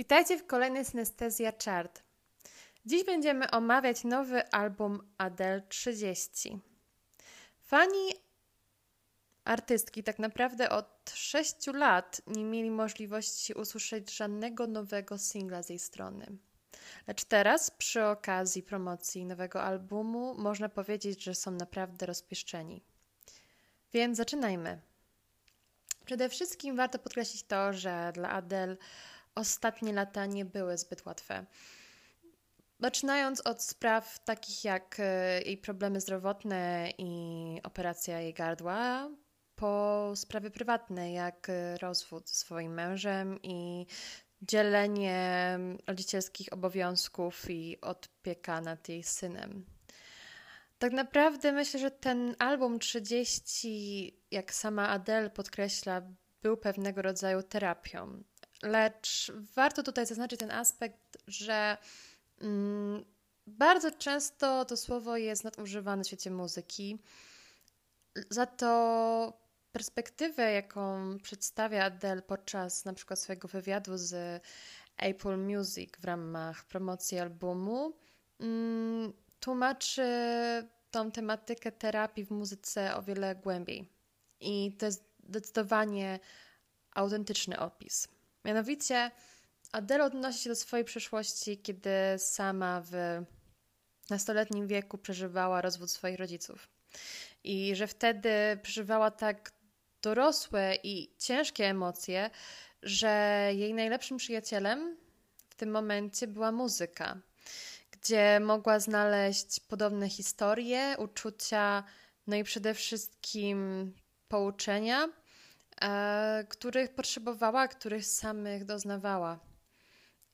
Witajcie w kolejnej Synestezja Chart. Dziś będziemy omawiać nowy album Adele 30. Fani artystki tak naprawdę od 6 lat nie mieli możliwości usłyszeć żadnego nowego singla z jej strony. Lecz teraz, przy okazji promocji nowego albumu, można powiedzieć, że są naprawdę rozpieszczeni. Więc zaczynajmy. Przede wszystkim warto podkreślić to, że dla Adele ostatnie lata nie były zbyt łatwe. Zaczynając od spraw takich jak e, jej problemy zdrowotne i operacja jej gardła, po sprawy prywatne, jak e, rozwód z swoim mężem i dzielenie rodzicielskich obowiązków i opieka nad jej synem. Tak naprawdę myślę, że ten album 30, jak sama Adele podkreśla, był pewnego rodzaju terapią. Lecz warto tutaj zaznaczyć ten aspekt, że mm, bardzo często to słowo jest nadużywane w świecie muzyki. Za to perspektywę, jaką przedstawia Adele podczas na przykład swojego wywiadu z Apple Music w ramach promocji albumu, mm, tłumaczy tą tematykę terapii w muzyce o wiele głębiej. I to jest zdecydowanie autentyczny opis. Mianowicie Adele odnosi się do swojej przeszłości, kiedy sama w nastoletnim wieku przeżywała rozwód swoich rodziców. I że wtedy przeżywała tak dorosłe i ciężkie emocje, że jej najlepszym przyjacielem w tym momencie była muzyka, gdzie mogła znaleźć podobne historie, uczucia, no i przede wszystkim pouczenia których potrzebowała, których samych doznawała.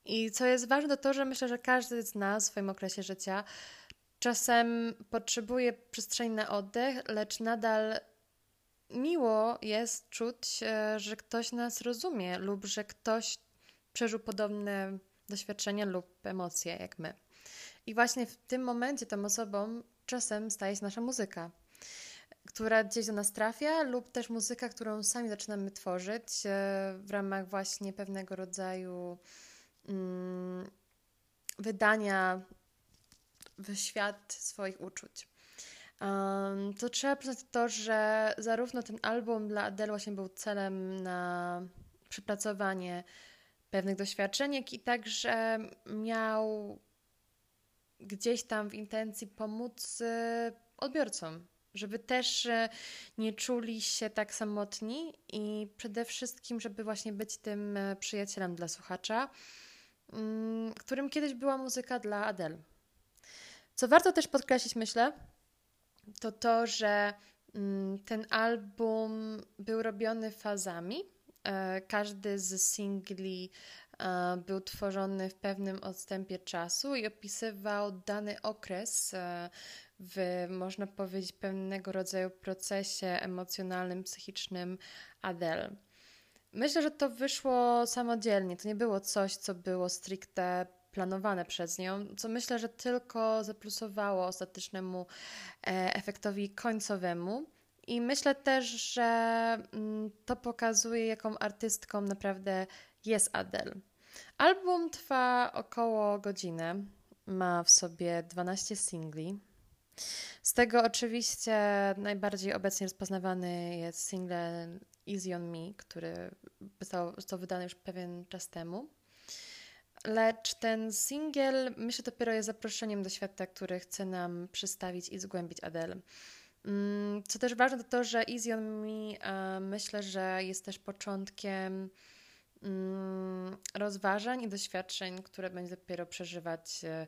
I co jest ważne, to, że myślę, że każdy z nas w swoim okresie życia czasem potrzebuje przestrzeni na oddech, lecz nadal miło jest czuć, e, że ktoś nas rozumie lub że ktoś przeżył podobne doświadczenia lub emocje jak my. I właśnie w tym momencie tą osobą czasem staje się nasza muzyka która gdzieś do nas trafia, lub też muzyka, którą sami zaczynamy tworzyć e, w ramach właśnie pewnego rodzaju mm, wydania w świat swoich uczuć. To trzeba przyznać to, że zarówno ten album dla Adele właśnie był celem na przepracowanie pewnych doświadczeń, jak i także miał gdzieś tam w intencji pomóc e, odbiorcom żeby też e, nie czuli się tak samotni i przede wszystkim, żeby właśnie być tym e, przyjacielem dla słuchacza, mm, którym kiedyś była muzyka dla Adele. Co warto też podkreślić, myślę, to to, że mm, ten album był robiony fazami. E, każdy z singli był tworzony w pewnym odstępie czasu i opisywał dany okres w, można powiedzieć, pewnego rodzaju procesie emocjonalnym, psychicznym Adele. Myślę, że to wyszło samodzielnie. To nie było coś, co było stricte planowane przez nią, co myślę, że tylko zaplusowało ostatecznemu e, efektowi końcowemu. I myślę też, że mm, to pokazuje, jaką artystką naprawdę jest Adele. Album trwa około godzinę, ma w sobie 12 singli. Z tego oczywiście najbardziej obecnie rozpoznawany jest single Easy on Me, który został, został wydany już pewien czas temu. Lecz ten singiel, myślę, dopiero jest zaproszeniem do świata, który chce nam przedstawić i zgłębić Adele. Mm, co też ważne, to to, że Easy on Me myślę, że jest też początkiem rozważań i doświadczeń, które będzie dopiero przeżywać e,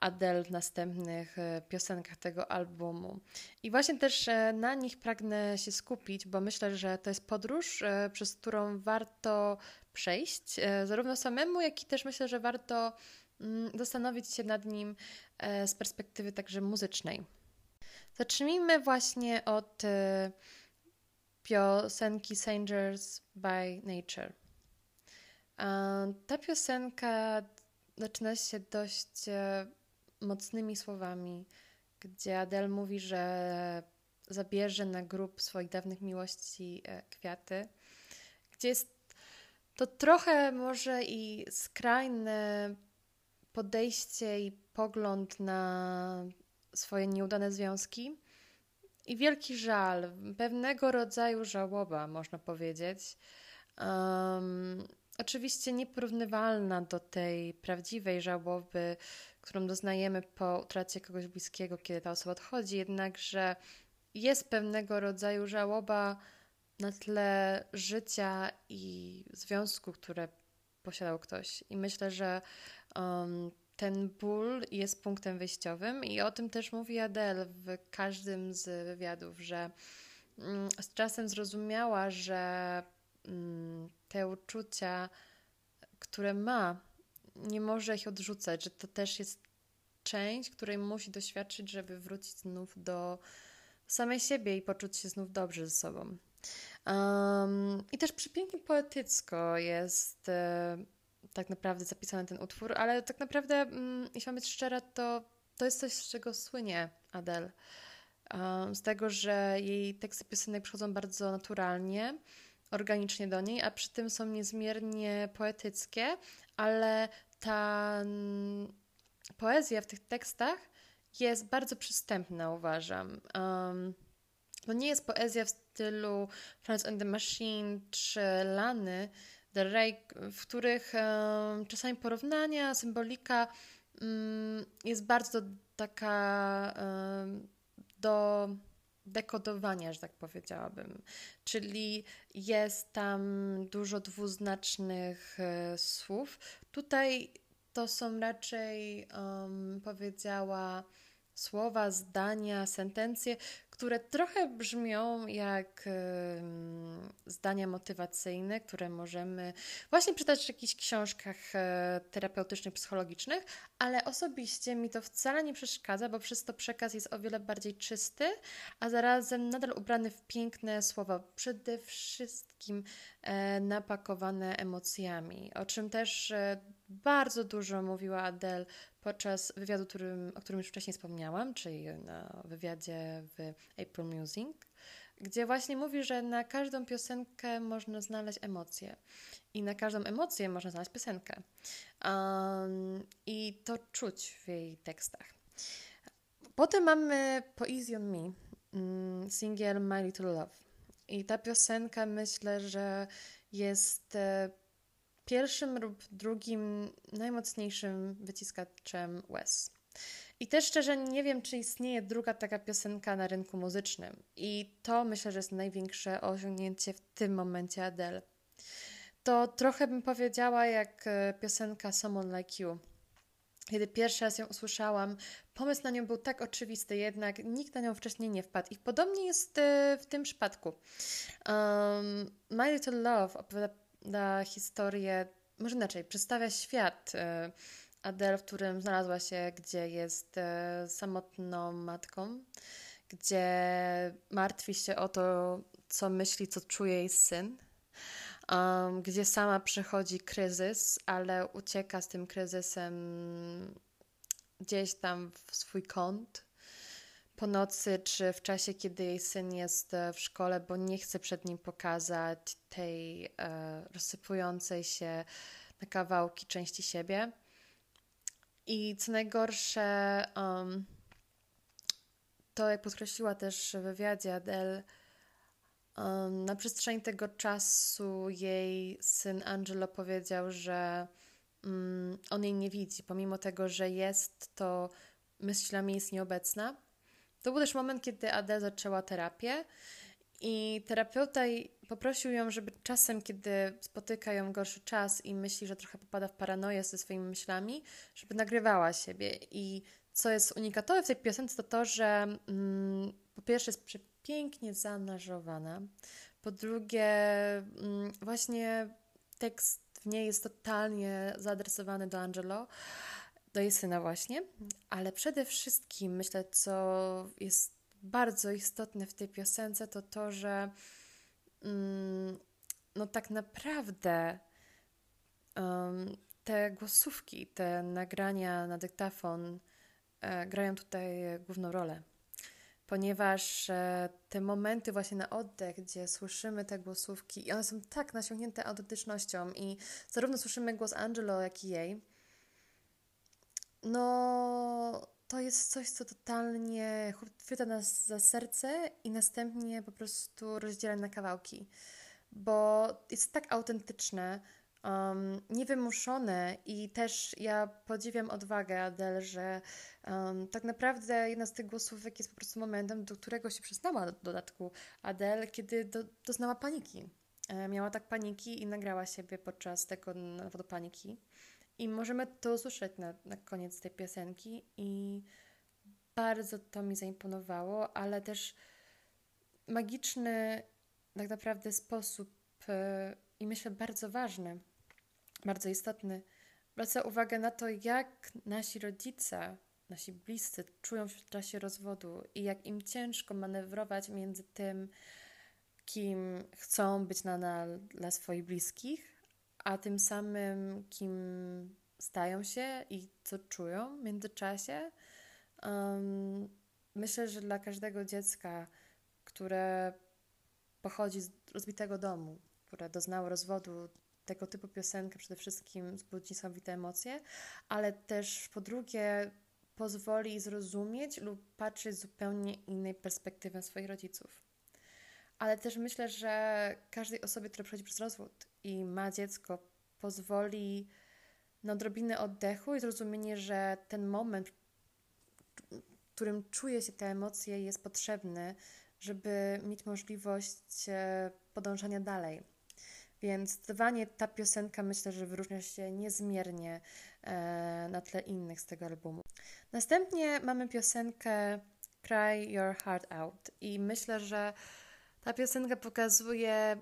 Adele w następnych e, piosenkach tego albumu. I właśnie też e, na nich pragnę się skupić, bo myślę, że to jest podróż, przez którą warto przejść, zarówno samemu, jak i też myślę, że warto mm, zastanowić się nad nim z perspektywy także muzycznej. Zacznijmy właśnie od piosenki Strangers by Nature. Ta piosenka zaczyna się dość mocnymi słowami, gdzie Adele mówi, że zabierze na grób swoich dawnych miłości e, kwiaty, gdzie jest to trochę może i skrajne podejście i pogląd na swoje nieudane związki i wielki żal, pewnego rodzaju żałoba, można powiedzieć. Um, oczywiście nieporównywalna do tej prawdziwej żałoby, którą doznajemy po utracie kogoś bliskiego, kiedy ta osoba odchodzi, jednakże jest pewnego rodzaju żałoba na tle życia i związku, które posiadał ktoś. I myślę, że um, ten ból jest punktem wyjściowym, i o tym też mówi Adele w każdym z wywiadów, że um, z czasem zrozumiała, że te uczucia, które ma, nie może ich odrzucać, że to też jest część, której musi doświadczyć, żeby wrócić znów do samej siebie i poczuć się znów dobrze ze sobą. Um, I też przepięknie poetycko jest e, tak naprawdę zapisany ten utwór, ale tak naprawdę, mm, jeśli mam być szczera, to to jest coś, z czego słynie Adele. Um, z tego, że jej teksty piosenek przychodzą bardzo naturalnie, organicznie do niej, a przy tym są niezmiernie poetyckie, ale ta mm, poezja w tych tekstach jest bardzo przystępna, uważam. Um, nie jest poezja w stylu Florence and the Machine czy Lany Del Rey, w których um, czasami porównania, symbolika um, jest bardzo taka do dekodowania, że tak powiedziałabym. Czyli jest tam dużo dwuznacznych e, słów. Tutaj to są raczej, um, powiedziała, słowa, zdania, sentencje, które trochę brzmią jak zdania motywacyjne, które możemy właśnie czytać w jakichś książkach e, terapeutycznych, psychologicznych, ale osobiście mi to wcale nie przeszkadza, bo przez to przekaz jest o wiele bardziej czysty, a zarazem nadal ubrany w piękne słowa, przede wszystkim e, napakowane emocjami, o czym też e, bardzo dużo mówiła Adele podczas wywiadu, którym, o którym już wcześniej wspomniałam, czyli na wywiadzie w April Music, gdzie właśnie mówi, że na każdą piosenkę można znaleźć emocje i na każdą emocję można znaleźć piosenkę. Um, I to czuć w jej tekstach. Potem mamy Poison Me, mm, singiel My Little Love. I ta piosenka myślę, że jest e, pierwszym lub drugim najmocniejszym wyciskaczem łez. I też szczerze nie wiem, czy istnieje druga taka piosenka na rynku muzycznym. I to myślę, że jest największe osiągnięcie w tym momencie Adele. To trochę bym powiedziała jak e, piosenka Someone Like You. Kiedy pierwszy raz ją usłyszałam, pomysł na nią był tak oczywisty, jednak nikt na nią wcześniej nie wpadł. I podobnie jest e, w tym przypadku. Um, My Little Love opowiada historię, może inaczej, przedstawia świat e, Adele, w którym znalazła się, gdzie jest e, samotną matką, gdzie martwi się o to, co myśli, co czuje jej syn, um, gdzie sama przechodzi kryzys, ale ucieka z tym kryzysem gdzieś tam w swój kąt po nocy, czy w czasie, kiedy jej syn jest e, w szkole, bo nie chce przed nim pokazać tej e, rozsypującej się na kawałki części siebie. I co najgorsze, um, to jak podkreśliła też w wywiadzie Adele, um, na przestrzeni tego czasu jej syn Angelo powiedział, że um, on jej nie widzi, pomimo tego, że jest, to myślami jest nieobecna. To był też moment, kiedy Adele zaczęła terapię i terapeuta poprosił ją, żeby czasem, kiedy spotyka ją gorszy czas i myśli, że trochę popada w paranoję ze swoimi myślami, żeby nagrywała siebie. I co jest unikatowe w tej piosence, to to, że mm, po pierwsze jest przepięknie zaangażowana, po drugie mm, właśnie tekst w niej jest totalnie zaadresowany do Angelo, do jej syna właśnie, ale przede wszystkim myślę, co jest bardzo istotne w tej piosence, to to, że mm, no tak naprawdę um, te głosówki, te nagrania na dyktafon e, grają tutaj główną rolę. ponieważ e, te momenty właśnie na oddech, gdzie słyszymy te głosówki i one są tak nasiągnięte autentycznością i zarówno słyszymy głos Angelo, jak i jej, no to jest coś, co totalnie chwyta nas za serce i następnie po prostu rozdziela na kawałki, bo jest tak autentyczne, um, niewymuszone i też ja podziwiam odwagę Adele, że um, tak naprawdę jedna z tych głosówek jest po prostu momentem, do którego się przyznała w dodatku Adele, kiedy do, doznała paniki. E, miała tak paniki i nagrała siebie podczas tego nawodu paniki. I możemy to usłyszeć na, na koniec tej piosenki i bardzo to mi zaimponowało, ale też magiczny tak naprawdę sposób e, i myślę bardzo ważny bardzo istotny, zwraca uwagę na to, jak nasi rodzice, nasi bliscy czują się w czasie rozwodu i jak im ciężko manewrować między tym, kim chcą być nadal dla swoich bliskich, a tym samym, kim stają się i co czują w międzyczasie. Um, myślę, że dla każdego dziecka, które pochodzi z rozbitego domu, które doznało rozwodu, tego typu piosenka przede wszystkim wzbudzi niesamowite emocje, ale też po drugie pozwoli zrozumieć lub patrzeć z zupełnie innej perspektywy swoich rodziców. Ale też myślę, że każdej osobie, która przechodzi przez rozwód i ma dziecko, pozwoli na odrobinę oddechu i zrozumienie, że ten moment, w którym czuje się te emocje, jest potrzebny, żeby mieć możliwość e, podążania dalej więc zdecydowanie ta piosenka myślę, że wyróżnia się niezmiernie e, na tle innych z tego albumu. Następnie mamy piosenkę Cry Your Heart Out i myślę, że ta piosenka pokazuje,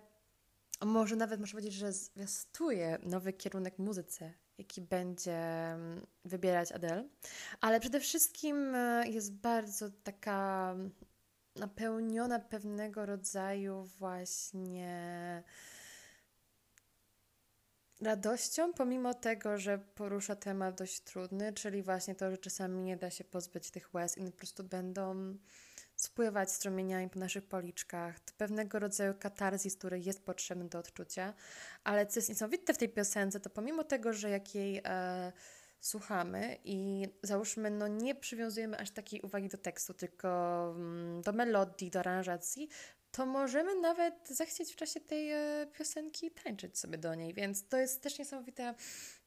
może nawet można powiedzieć, że zwiastuje nowy kierunek muzyce, jaki będzie mm, wybierać Adele, ale przede wszystkim e, jest bardzo taka napełniona pewnego rodzaju właśnie radością, pomimo tego, że porusza temat dość trudny, czyli właśnie to, że czasami nie da się pozbyć tych łez i po prostu będą spływać strumieniami po naszych policzkach. To pewnego rodzaju katarzis, który jest potrzebny do odczucia, ale co jest niesamowite w tej piosence, to pomimo tego, że jak jej e, słuchamy i załóżmy, no nie przywiązujemy aż takiej uwagi do tekstu, tylko mm, do melodii, do aranżacji, to możemy nawet zechcieć w czasie tej e, piosenki tańczyć sobie do niej, więc to jest też niesamowite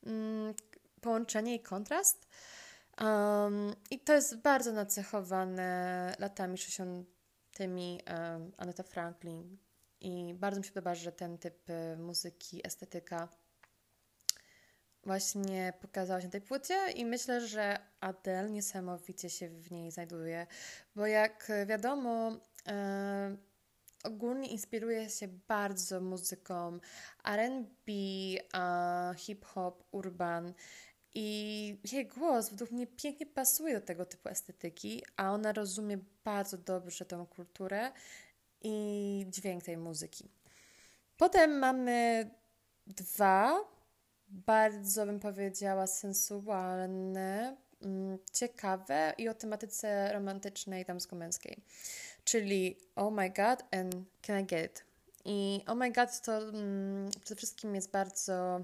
mm, połączenie i kontrast. Um, I to jest bardzo nacechowane latami 60. Um, Aneta Franklin. I bardzo mi się podoba, że ten typ e, muzyki, estetyka właśnie pokazała się na tej płycie i myślę, że Adele niesamowicie się w niej znajduje, bo jak wiadomo, e, ogólnie inspiruje się bardzo muzyką RB, hip-hop, urban. I jej głos według mnie pięknie pasuje do tego typu estetyki, a ona rozumie bardzo dobrze tę kulturę i dźwięk tej muzyki. Potem mamy dwa bardzo, bym powiedziała, sensualne, mm, ciekawe i o tematyce romantycznej damsko-męskiej czyli Oh My God and Can I Get It? I Oh My God to mm, przede wszystkim jest bardzo,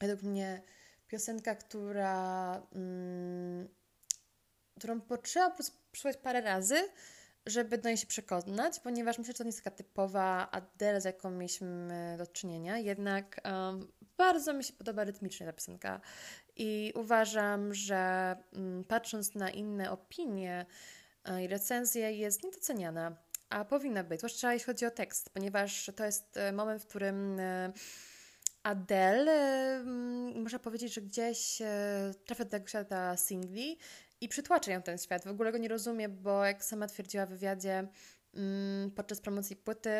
według mnie, piosenka, która, mm, którą potrzeba przysłuchać parę razy, żeby do niej się przekonać, ponieważ myślę, że to nie jest taka typowa Adele, z jaką mieliśmy do czynienia, jednak um, bardzo mi się podoba rytmicznie ta piosenka. I uważam, że um, patrząc na inne opinie, i recenzja jest niedoceniana, a powinna być, zwłaszcza jeśli chodzi o tekst, ponieważ to jest e, moment, w którym e, Adele, e, można powiedzieć, że gdzieś trafia do tego świata singli i przytłacza ją ten świat. W ogóle go nie rozumie, bo jak sama twierdziła w wywiadzie podczas promocji płyty,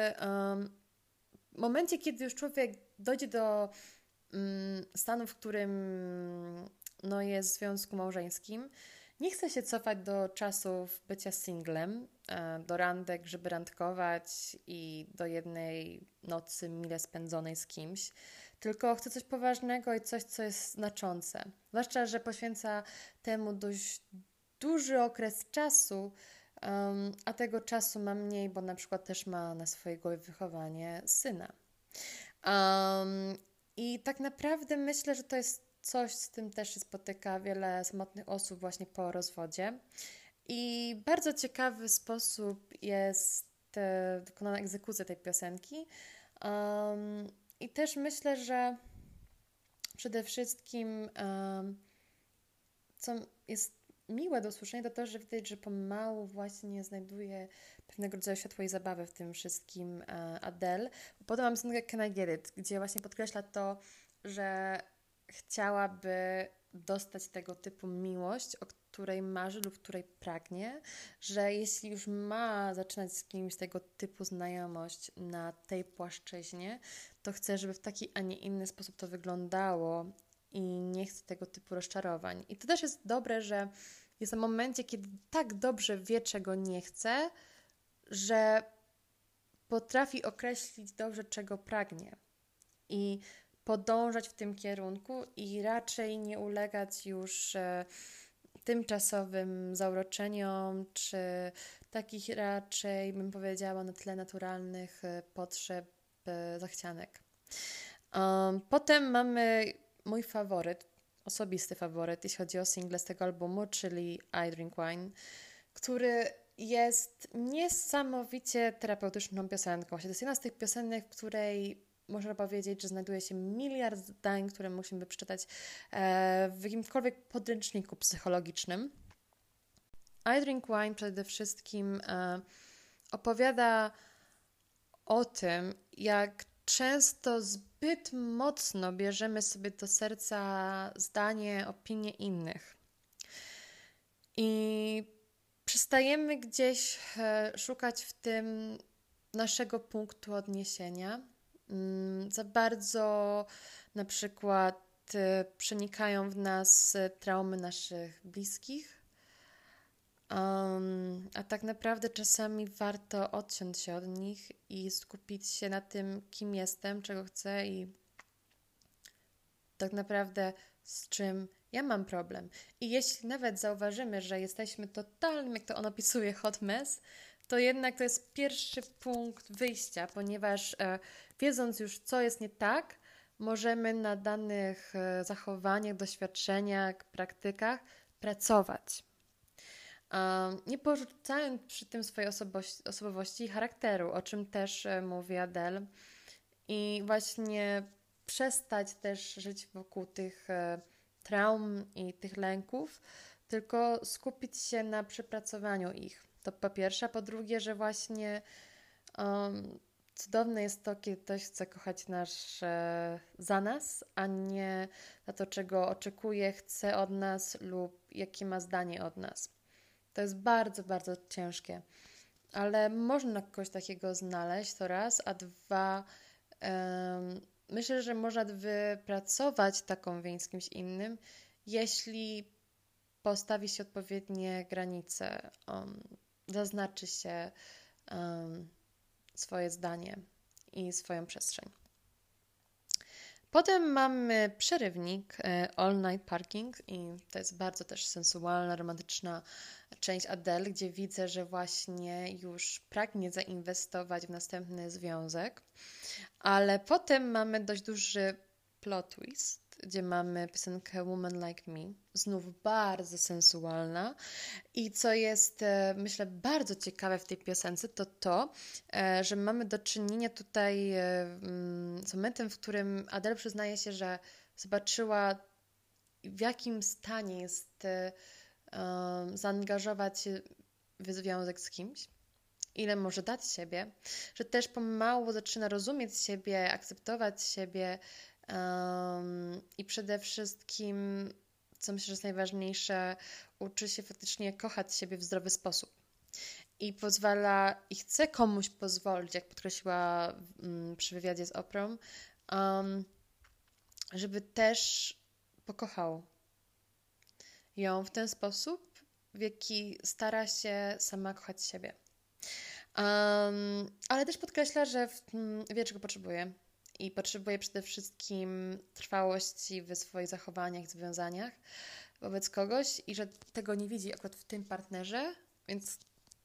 w momencie, kiedy już człowiek dojdzie do stanu, w którym no, jest w związku małżeńskim, nie chcę się cofać do czasów bycia singlem, e, do randek, żeby randkować i do jednej nocy mile spędzonej z kimś, tylko chcę coś poważnego i coś, co jest znaczące. Zwłaszcza, że poświęca temu dość duży okres czasu, Um, a tego czasu ma mniej, bo na przykład też ma na swojej głowie wychowanie syna. Um, I tak naprawdę myślę, że to jest coś, z tym też się spotyka wiele samotnych osób właśnie po rozwodzie. I bardzo ciekawy sposób jest e, wykonana egzekucja tej piosenki. Um, I też myślę, że przede wszystkim, co jest miłe do usłyszenia, to to, że widać, że pomału właśnie znajduje pewnego rodzaju światło i zabawę w tym wszystkim uh, Adele. Potem mam piosenkę Can I Get It, gdzie właśnie podkreśla to, że chciałaby dostać tego typu miłość, o której marzy lub której pragnie, że jeśli już ma zaczynać z kimś tego typu znajomość na tej płaszczyźnie, to chce, żeby w taki, a nie inny sposób to wyglądało i nie chce tego typu rozczarowań. I to też jest dobre, że jest w momencie, kiedy tak dobrze wie, czego nie chce, że potrafi określić dobrze, czego pragnie. I podążać w tym kierunku i raczej nie ulegać już e, tymczasowym zauroczeniom, czy takich raczej, bym powiedziała, na tle naturalnych e, potrzeb, e, zachcianek. Um, potem mamy mój faworyt, osobisty faworyt, jeśli chodzi o single z tego albumu, czyli I Drink Wine, który jest niesamowicie terapeutyczną piosenką. To jest jedna z tych piosenek, w której można powiedzieć, że znajduje się miliard zdań, które musimy przeczytać e, w jakimkolwiek podręczniku psychologicznym. I Drink Wine przede wszystkim e, opowiada o tym, jak często zbyt mocno bierzemy sobie do serca zdanie, opinie innych. I przestajemy gdzieś e, szukać w tym naszego punktu odniesienia za bardzo na przykład y, przenikają w nas traumy naszych bliskich. Um, a tak naprawdę czasami warto odciąć się od nich i skupić się na tym, kim jestem, czego chcę i tak naprawdę z czym ja mam problem. I jeśli nawet zauważymy, że jesteśmy totalnym, jak to on opisuje, hot mess, to jednak to jest pierwszy punkt wyjścia, ponieważ e, wiedząc już, co jest nie tak, możemy na danych e, zachowaniach, doświadczeniach, praktykach pracować. Nie porzucając przy tym swojej osobowości i charakteru, o czym też e, mówi Adele, i właśnie przestać też żyć wokół tych traum i tych lęków, tylko skupić się na przepracowaniu ich. To po pierwsze. Po drugie, że właśnie um, cudowne jest to, kiedy ktoś chce kochać nas e, za nas, a nie za to, czego oczekuje, chce od nas lub jakie ma zdanie od nas. To jest bardzo, bardzo ciężkie. Ale można kogoś takiego znaleźć, to raz, a dwa, myślę, że można wypracować taką więź z kimś innym, jeśli postawi się odpowiednie granice. Um, zaznaczy się um, swoje zdanie i swoją przestrzeń. Potem mamy przerywnik e, All Night Parking i to jest bardzo też sensualna, romantyczna część Adele, gdzie widzę, że właśnie już pragnie zainwestować w następny związek, ale potem mamy dość duży plot twist, gdzie mamy piosenkę Woman Like Me, znów bardzo sensualna. I co jest, e, myślę, bardzo ciekawe w tej piosence, to to, e, że mamy do czynienia tutaj e, mm, z momentem, w którym Adele przyznaje się, że zobaczyła, w jakim stanie jest zaangażować się w związek z kimś ile może dać siebie, że też pomału zaczyna rozumieć siebie, akceptować siebie, Um, I przede wszystkim, co myślę, że jest najważniejsze, uczy się faktycznie kochać siebie w zdrowy sposób. I pozwala, i chce komuś pozwolić, jak podkreśliła um, przy wywiadzie z Oprą, um, żeby też pokochał ją w ten sposób, w jaki stara się sama kochać siebie. Um, ale też podkreśla, że w, wie, czego potrzebuje i potrzebuje przede wszystkim trwałości w swoich zachowaniach związaniach wobec kogoś i że tego nie widzi akurat w tym partnerze, więc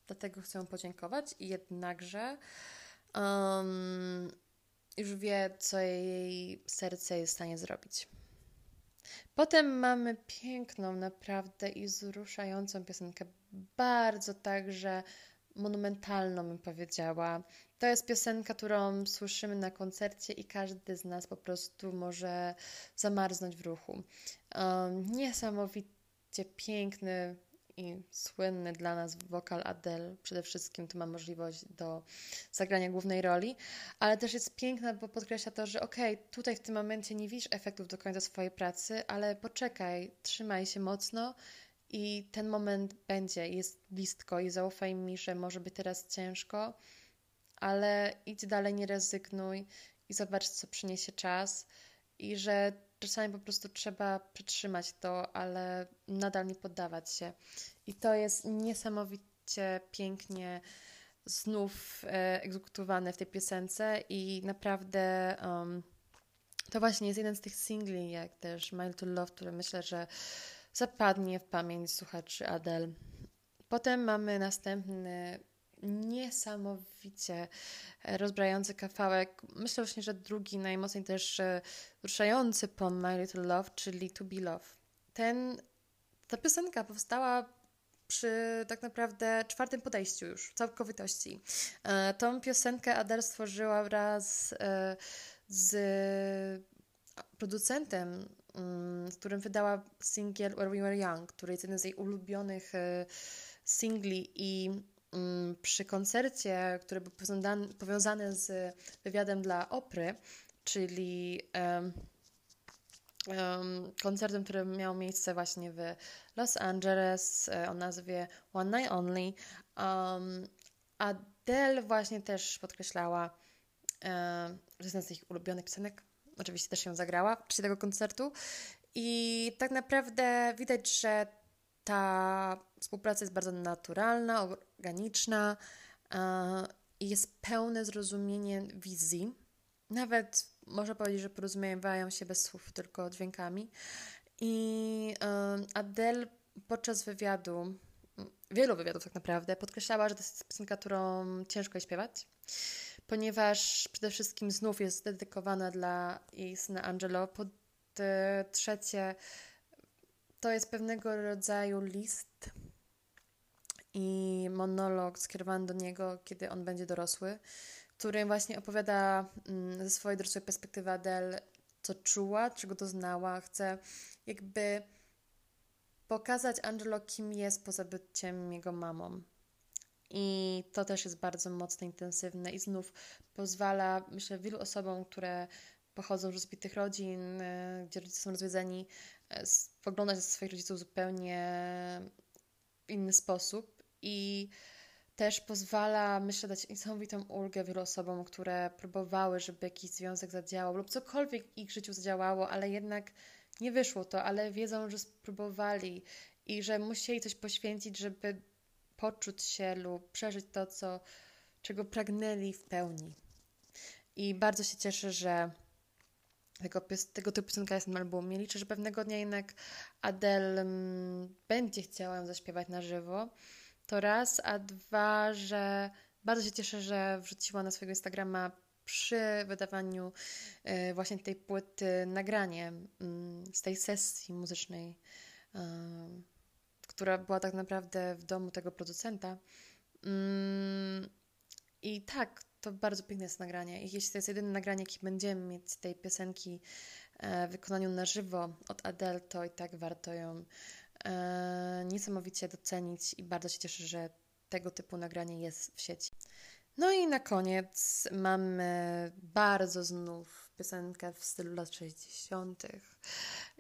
dlatego chcę mu podziękować i jednakże um, już wie, co jej serce jest w stanie zrobić. Potem mamy piękną, naprawdę i wzruszającą piosenkę, bardzo także monumentalną, bym powiedziała. To jest piosenka, którą słyszymy na koncercie i każdy z nas po prostu może zamarznąć w ruchu. Um, niesamowicie piękny i słynny dla nas wokal Adele. Przede wszystkim tu ma możliwość do zagrania głównej roli, ale też jest piękna, bo podkreśla to, że okej, okay, tutaj w tym momencie nie widzisz efektów do końca swojej pracy, ale poczekaj, trzymaj się mocno i ten moment będzie, jest blisko i zaufaj mi, że może być teraz ciężko, ale idź dalej, nie rezygnuj i zobacz, co przyniesie czas i że czasami po prostu trzeba przytrzymać to, ale nadal nie poddawać się. I to jest niesamowicie pięknie znów e, egzekutowane w tej piosence i naprawdę um, to właśnie jest jeden z tych singli, jak też My to Love, który myślę, że zapadnie w pamięć słuchaczy Adele. Potem mamy następny niesamowicie rozbrajający kawałek. Myślę właśnie, że drugi najmocniej też e, ruszający po My Little Love, czyli To Be Love. Ten, ta piosenka powstała przy tak naprawdę czwartym podejściu już, w całkowitości. E, tą piosenkę Adele stworzyła wraz e, z producentem, mm, z którym wydała singiel Where We Were Young, który jest jeden z jej ulubionych singli i przy koncercie, który był powiązany z wywiadem dla Opry, czyli koncertem, który miał miejsce właśnie w Los Angeles e, o nazwie One Night Only. Adele właśnie też podkreślała, um, że jest z ich ulubionych piosenek. Oczywiście też ją zagrała w czasie tego koncertu. I tak naprawdę widać, że ta współpraca jest bardzo naturalna, organiczna i jest pełne zrozumienie wizji. Nawet można powiedzieć, że porozumiewają się bez słów, tylko dźwiękami. I Adele podczas wywiadu, wielu wywiadów tak naprawdę, podkreślała, że to jest piosenka, którą ciężko jest śpiewać, ponieważ przede wszystkim znów jest dedykowana dla jej syna Angelo. Po trzecie, to jest pewnego rodzaju list i monolog skierowany do niego, kiedy on będzie dorosły, który właśnie opowiada mm, ze swojej dorosłej perspektywy Adele, co czuła, czego doznała. Chce jakby pokazać Angelo, kim jest poza byciem jego mamą. I to też jest bardzo mocne, intensywne i znów pozwala, myślę, wielu osobom, które pochodzą z rozbitych rodzin, y, gdzie rodzice są rozwiedzeni, spoglądać na swoich rodziców zupełnie w inny sposób i też pozwala, myślę, dać niesamowitą ulgę wielu osobom, które próbowały, żeby jakiś związek zadziałał lub cokolwiek w ich życiu zadziałało, ale jednak nie wyszło to, ale wiedzą, że spróbowali i że musieli coś poświęcić, żeby poczuć się lub przeżyć to, co, czego pragnęli w pełni. I bardzo się cieszę, że tego, tego typu piosenka jest na albumie. Liczę, że pewnego dnia jednak Adele mm, będzie chciała ją zaśpiewać na żywo. To raz, a dwa, że bardzo się cieszę, że wrzuciła na swojego Instagrama przy wydawaniu y, właśnie tej płyty nagranie y, z tej sesji muzycznej, y, która była tak naprawdę w domu tego producenta. Mm, I tak, to bardzo piękne jest nagranie. I jeśli to jest jedyne nagranie, jakie będziemy mieć tej piosenki e, w wykonaniu na żywo od Adele, to i tak warto ją e, niesamowicie docenić i bardzo się cieszę, że tego typu nagranie jest w sieci. No i na koniec mamy bardzo znów piosenkę w stylu lat 60.,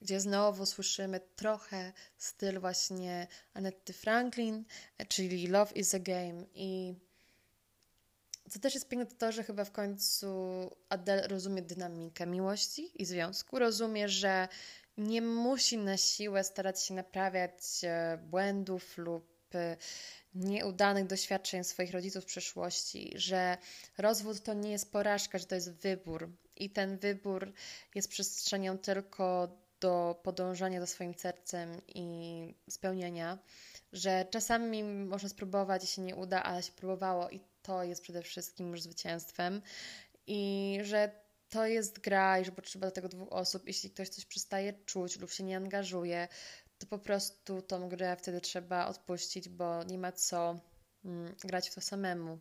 gdzie znowu słyszymy trochę styl właśnie Annette Franklin, czyli Love is a Game. I co też jest piękne, to to, że chyba w końcu Adele rozumie dynamikę miłości i związku. Rozumie, że nie musi na siłę starać się naprawiać e, błędów lub e, nieudanych doświadczeń swoich rodziców w przeszłości, że rozwód to nie jest porażka, że to jest wybór i ten wybór jest przestrzenią tylko do podążania za swoim sercem i spełnienia, że czasami można spróbować i się nie uda, ale się próbowało i to jest przede wszystkim już zwycięstwem i że to jest gra i że potrzeba do tego dwóch osób. Jeśli ktoś coś przestaje czuć lub się nie angażuje, to po prostu tą grę wtedy trzeba odpuścić, bo nie ma co mm, grać w to samemu.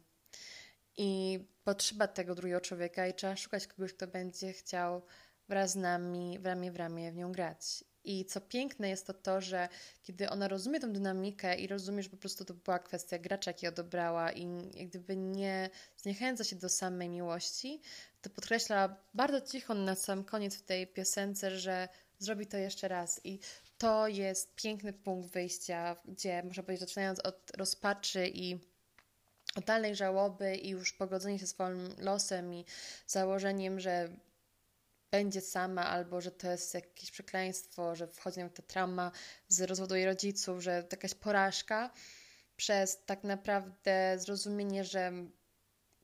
I potrzeba tego drugiego człowieka i trzeba szukać kogoś, kto będzie chciał wraz z nami w ramię w ramię w nią grać. I co piękne jest to to, że kiedy ona rozumie tę dynamikę i rozumie, że po prostu to była kwestia gracza, jaki odebrała i jak gdyby nie zniechęca się do samej miłości, to podkreśla bardzo cicho na sam koniec w tej piosence, że zrobi to jeszcze raz. I to jest piękny punkt wyjścia, gdzie można powiedzieć, zaczynając od rozpaczy i totalnej żałoby i już pogodzenie się z swoim losem i założeniem, że będzie sama, albo że to jest jakieś przekleństwo, że wchodzi nam ta trauma z rozwodu jej rodziców, że to jakaś porażka, przez tak naprawdę zrozumienie, że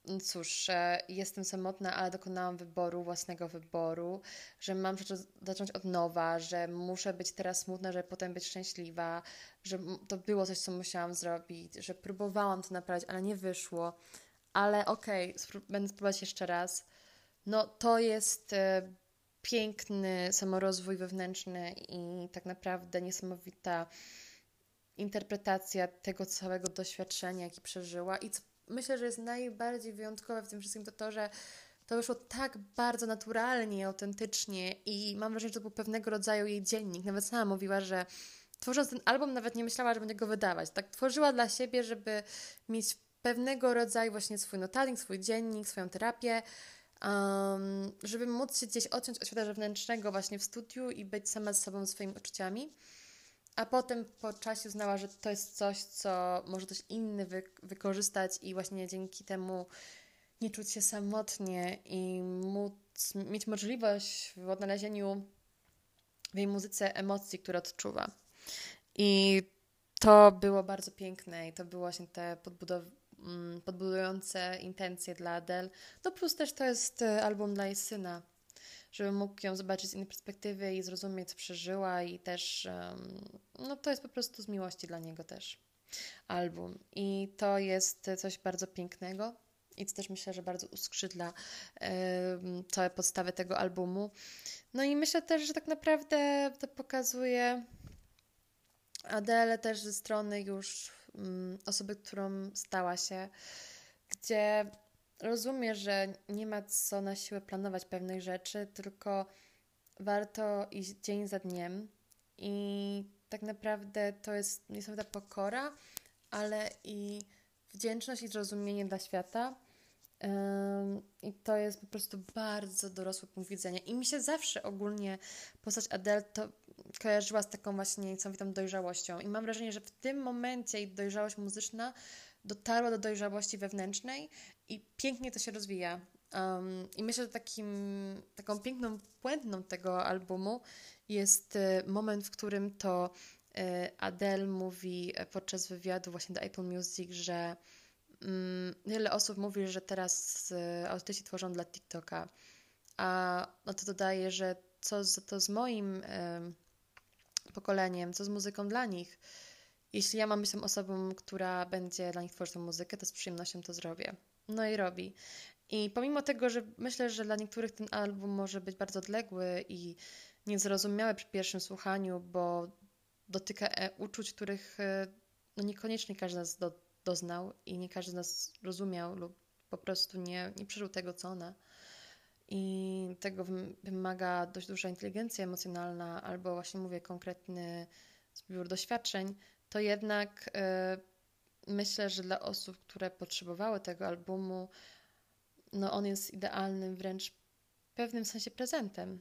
no cóż, jestem samotna, ale dokonałam wyboru, własnego wyboru, że mam zacząć od nowa, że muszę być teraz smutna, żeby potem być szczęśliwa, że to było coś, co musiałam zrobić, że próbowałam to naprawić, ale nie wyszło, ale okej, okay, będę spróbować jeszcze raz. No to jest e, piękny samorozwój wewnętrzny i tak naprawdę niesamowita interpretacja tego całego doświadczenia, jaki przeżyła i co myślę, że jest najbardziej wyjątkowe w tym wszystkim, to to, że to wyszło tak bardzo naturalnie, autentycznie i mam wrażenie, że to był pewnego rodzaju jej dziennik. Nawet sama mówiła, że tworząc ten album nawet nie myślała, że będzie go wydawać. Tak tworzyła dla siebie, żeby mieć pewnego rodzaju właśnie swój notatnik, swój dziennik, swoją terapię, um, żeby móc się gdzieś odciąć od świata zewnętrznego właśnie w studiu i być sama z sobą, swoimi uczuciami. A potem po czasie uznała, że to jest coś, co może ktoś inny wy wykorzystać i właśnie dzięki temu nie czuć się samotnie i móc mieć możliwość w odnalezieniu w jej muzyce emocji, które odczuwa. I to było bardzo piękne i to było właśnie te podbudow- podbudujące intencje dla Adele. No plus też to jest e, album dla jej syna, żeby mógł ją zobaczyć z innej perspektywy i zrozumieć, co przeżyła i też, no to jest po prostu z miłości dla niego też album. I to jest coś bardzo pięknego i co też myślę, że bardzo uskrzydla całe podstawy tego albumu. No i myślę też, że tak naprawdę to pokazuje Adele też ze strony już osoby, którą stała się, gdzie rozumie, że nie ma co na siłę planować pewnych rzeczy, tylko warto iść dzień za dniem i tak naprawdę to jest niesamowita pokora, ale i wdzięczność i zrozumienie dla świata. I to jest po prostu bardzo dorosły punkt widzenia. I mi się zawsze ogólnie postać Adele to kojarzyła z taką właśnie niesamowitą dojrzałością. I mam wrażenie, że w tym momencie jej dojrzałość muzyczna dotarła do dojrzałości wewnętrznej i pięknie to się rozwija. Um, I myślę, że takim, taką piękną puentną tego albumu jest y, moment, w którym to y, Adele mówi podczas wywiadu właśnie do Apple Music, że wiele osób mówi, że teraz y, autyści tworzą dla TikToka, a no to dodaje, że co z, to z moim pokoleniem, co z muzyką dla nich. Jeśli ja mam tą osobą, która będzie dla nich tworzyć tę muzykę, to z przyjemnością to zrobię. No i robi. I pomimo tego, że myślę, że dla niektórych ten album może być bardzo odległy i niezrozumiały przy pierwszym słuchaniu, bo dotyka e, uczuć, których e, no niekoniecznie każdy z nas doznał i nie każdy z nas rozumiał lub po prostu nie, nie przeżył tego, co ona. I tego wymaga dość duża inteligencja emocjonalna, albo właśnie mówię konkretny zbiór doświadczeń, to jednak y, myślę, że dla osób, które potrzebowały tego albumu, no on jest idealnym, wręcz w pewnym sensie prezentem.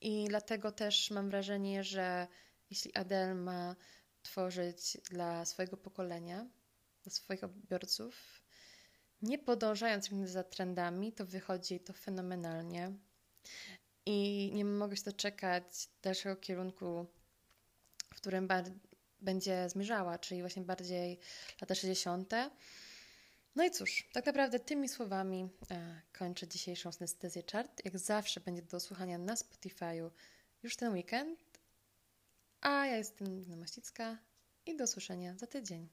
I dlatego też mam wrażenie, że jeśli Adele ma tworzyć dla swojego pokolenia, dla swoich odbiorców, nie podążając za trendami, to wychodzi to fenomenalnie. I nie mogę się doczekać dalszego kierunku, w którym będzie zmierzała, czyli właśnie bardziej lata 60. No i cóż, tak naprawdę tymi słowami e, kończę dzisiejszą synestezję chart. Jak zawsze będzie do słuchania na Spotify'u już ten weekend, A ja jestem Nina Mościcka i do słyszenia za tydzień.